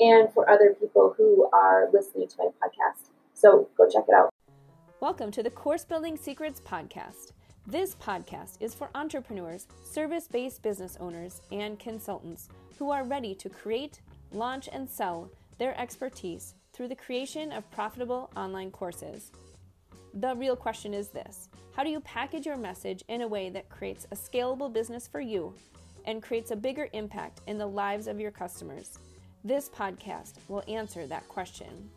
and for other people who are listening to my podcast. So go check it out. Welcome to the Course Building Secrets Podcast. This podcast is for entrepreneurs, service based business owners, and consultants who are ready to create, launch, and sell their expertise through the creation of profitable online courses. The real question is this How do you package your message in a way that creates a scalable business for you and creates a bigger impact in the lives of your customers? This podcast will answer that question.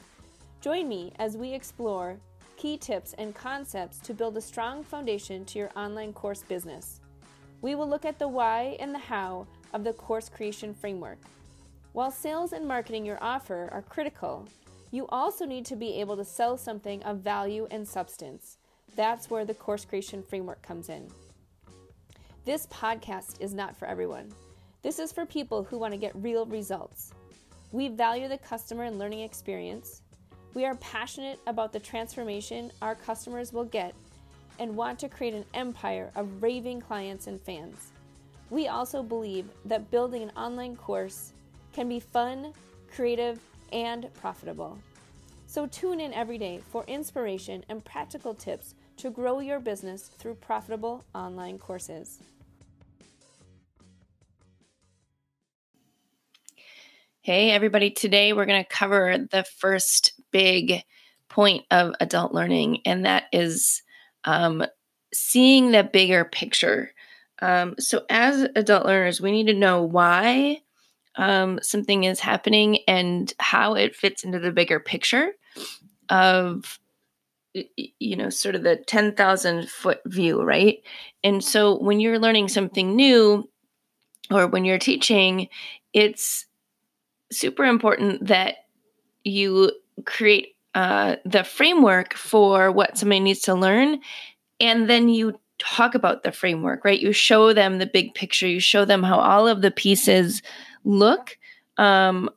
Join me as we explore key tips and concepts to build a strong foundation to your online course business. We will look at the why and the how of the course creation framework. While sales and marketing your offer are critical, you also need to be able to sell something of value and substance. That's where the course creation framework comes in. This podcast is not for everyone. This is for people who want to get real results. We value the customer and learning experience. We are passionate about the transformation our customers will get and want to create an empire of raving clients and fans. We also believe that building an online course can be fun, creative, and profitable. So tune in every day for inspiration and practical tips to grow your business through profitable online courses. Hey, everybody. Today we're going to cover the first big point of adult learning, and that is um, seeing the bigger picture. Um, so, as adult learners, we need to know why um, something is happening and how it fits into the bigger picture of you know sort of the 10,000 foot view right and so when you're learning something new or when you're teaching it's super important that you create uh, the framework for what somebody needs to learn and then you talk about the framework right? You show them the big picture. You show them how all of the pieces look um,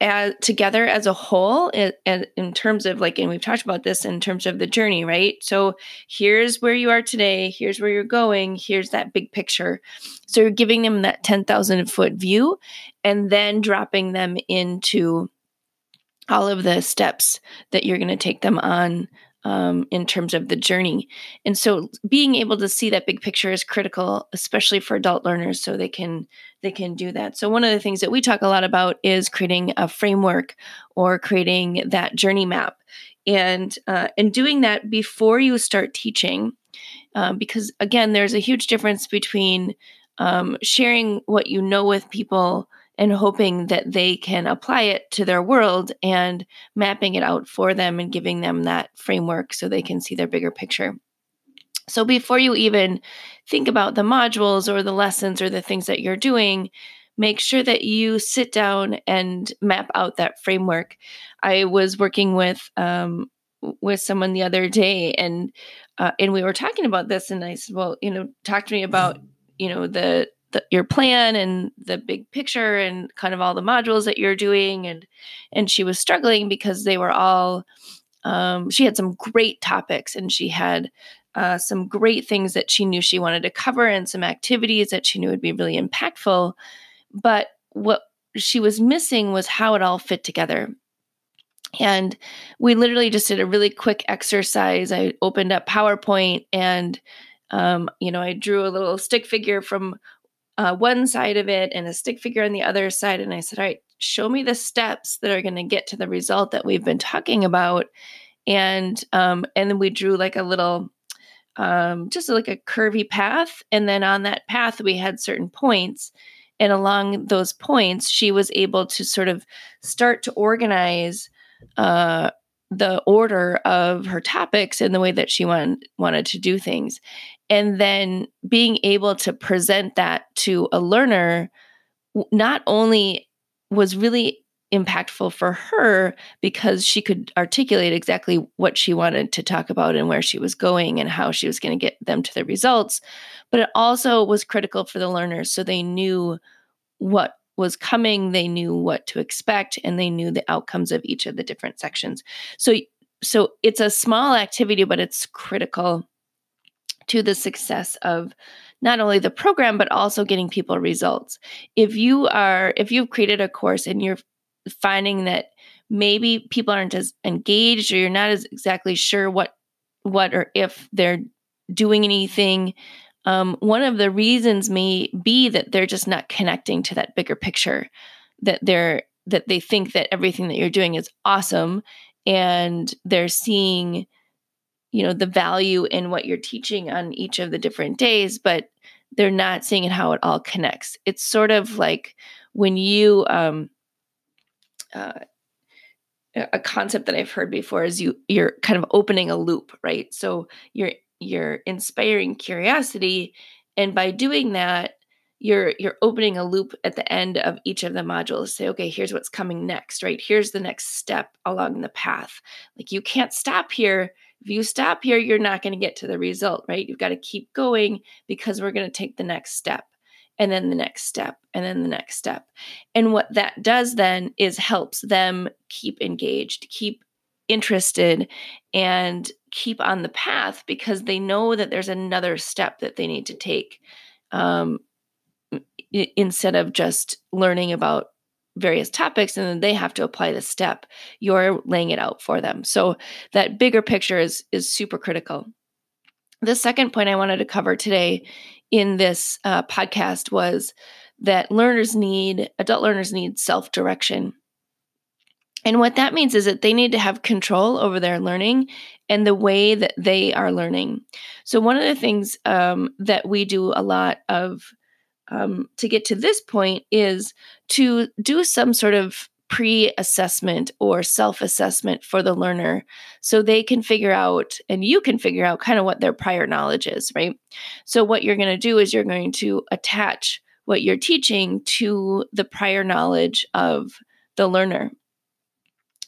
as together as a whole in, in terms of like and we've talked about this in terms of the journey right? So here's where you are today here's where you're going here's that big picture. So you're giving them that 10,000 foot view and then dropping them into all of the steps that you're going to take them on um, in terms of the journey. And so being able to see that big picture is critical, especially for adult learners, so they can they can do that. So one of the things that we talk a lot about is creating a framework or creating that journey map, and uh, and doing that before you start teaching, um, because again, there's a huge difference between um, sharing what you know with people and hoping that they can apply it to their world and mapping it out for them and giving them that framework so they can see their bigger picture. So before you even think about the modules or the lessons or the things that you're doing, make sure that you sit down and map out that framework. I was working with um, with someone the other day, and uh, and we were talking about this, and I said, "Well, you know, talk to me about you know the the, your plan and the big picture and kind of all the modules that you're doing. And and she was struggling because they were all um, she had some great topics and she had uh, some great things that she knew she wanted to cover and some activities that she knew would be really impactful. But what she was missing was how it all fit together. And we literally just did a really quick exercise. I opened up powerpoint and um, you know i drew a little stick figure from uh, one side of it and a stick figure on the other side. And I said, all right, show me the steps that are going to get to the result that we've been talking about. And um, and then we drew like a little um, just like a curvy path. And then on that path we had certain points. And along those points she was able to sort of start to organize uh, the order of her topics and the way that she want, wanted to do things and then being able to present that to a learner not only was really impactful for her because she could articulate exactly what she wanted to talk about and where she was going and how she was going to get them to the results but it also was critical for the learners. So they knew what was coming they knew what to expect and they knew the outcomes of each of the different sections. So so it's a small activity but it's critical to the success of not only the program but also getting people results. If you are if you've created a course and you're finding that maybe people aren't as engaged or you're not as exactly sure what what or if they're doing anything um, one of the reasons may be that they're just not connecting to that bigger picture that they're that they think that everything that you're doing is awesome and they're seeing you know the value in what you're teaching on each of the different days but they're not seeing it how it all connects it's sort of like when you um, uh, a concept that I've heard before is you you're kind of opening a loop, right? So you're you're inspiring curiosity, and by doing that, you're you're opening a loop at the end of each of the modules. Say, okay, here's what's coming next, right? Here's the next step along the path. Like you can't stop here. If you stop here, you're not going to get to the result, right? You've got to keep going because we're going to take the next step and then the next step and then the next step. And what that does then is helps them keep engaged, keep interested and keep on the path because they know that there's another step that they need to take um, instead of just learning about various topics and then they have to apply the step you're laying it out for them so that bigger picture is is super critical the second point i wanted to cover today in this uh, podcast was that learners need, adult learners need self direction. And what that means is that they need to have control over their learning and the way that they are learning. So, one of the things um, that we do a lot of um, to get to this point is to do some sort of pre assessment or self assessment for the learner so they can figure out and you can figure out kind of what their prior knowledge is, right? So, what you're going to do is you're going to attach what you're teaching to the prior knowledge of the learner.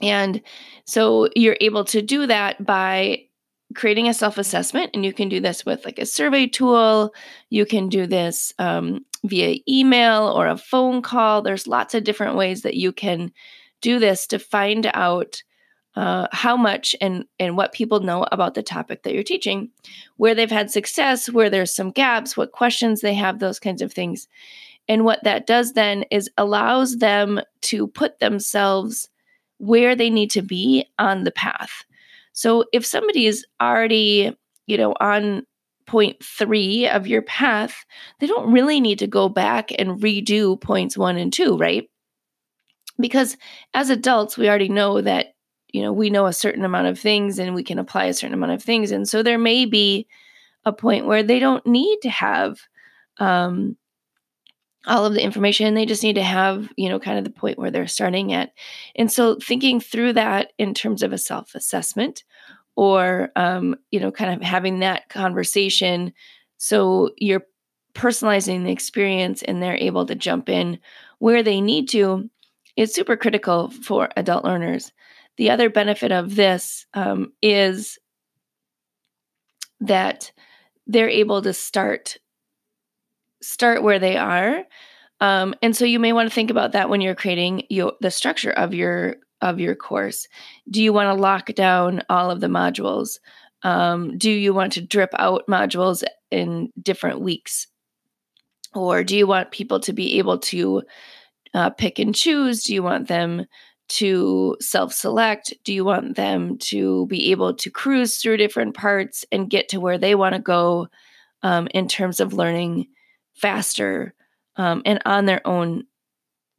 And so you're able to do that by creating a self assessment, and you can do this with like a survey tool. You can do this um, via email or a phone call. There's lots of different ways that you can do this to find out uh, how much and and what people know about the topic that you're teaching, where they've had success, where there's some gaps, what questions they have, those kinds of things. And what that does then is allows them to put themselves where they need to be on the path. So if somebody is already, you know, on point three of your path, they don't really need to go back and redo points one and two, right? Because as adults, we already know that, you know, we know a certain amount of things and we can apply a certain amount of things. And so there may be a point where they don't need to have um, all of the information. They just need to have, you know, kind of the point where they're starting at. And so thinking through that in terms of a self assessment or, um, you know, kind of having that conversation. So you're personalizing the experience and they're able to jump in where they need to is super critical for adult learners. The other benefit of this um, is that they're able to start start where they are. Um, and so you may want to think about that when you're creating your, the structure of your of your course. Do you want to lock down all of the modules? Um, do you want to drip out modules in different weeks? Or do you want people to be able to uh, pick and choose? Do you want them to self select? Do you want them to be able to cruise through different parts and get to where they want to go um, in terms of learning faster um, and on their own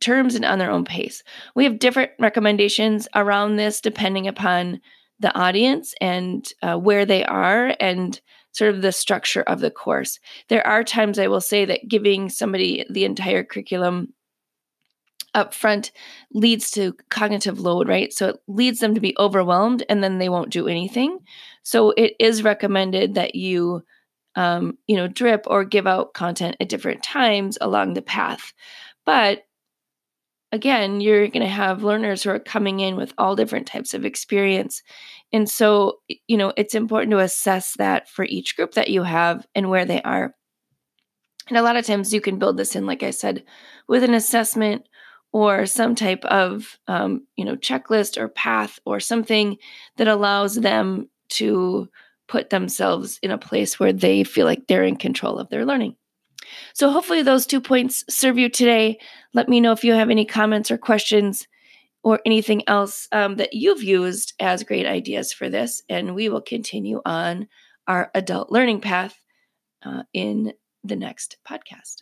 terms and on their own pace. We have different recommendations around this depending upon the audience and uh, where they are and sort of the structure of the course. There are times I will say that giving somebody the entire curriculum up front leads to cognitive load, right? So it leads them to be overwhelmed and then they won't do anything. So it is recommended that you um, you know, drip or give out content at different times along the path. But again, you're going to have learners who are coming in with all different types of experience. And so, you know, it's important to assess that for each group that you have and where they are. And a lot of times you can build this in, like I said, with an assessment or some type of, um, you know, checklist or path or something that allows them to put themselves in a place where they feel like they're in control of their learning. So, hopefully, those two points serve you today. Let me know if you have any comments or questions or anything else um, that you've used as great ideas for this. And we will continue on our adult learning path uh, in the next podcast.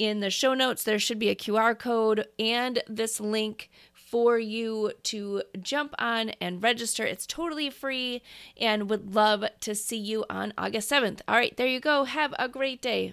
In the show notes, there should be a QR code and this link for you to jump on and register. It's totally free and would love to see you on August 7th. All right, there you go. Have a great day.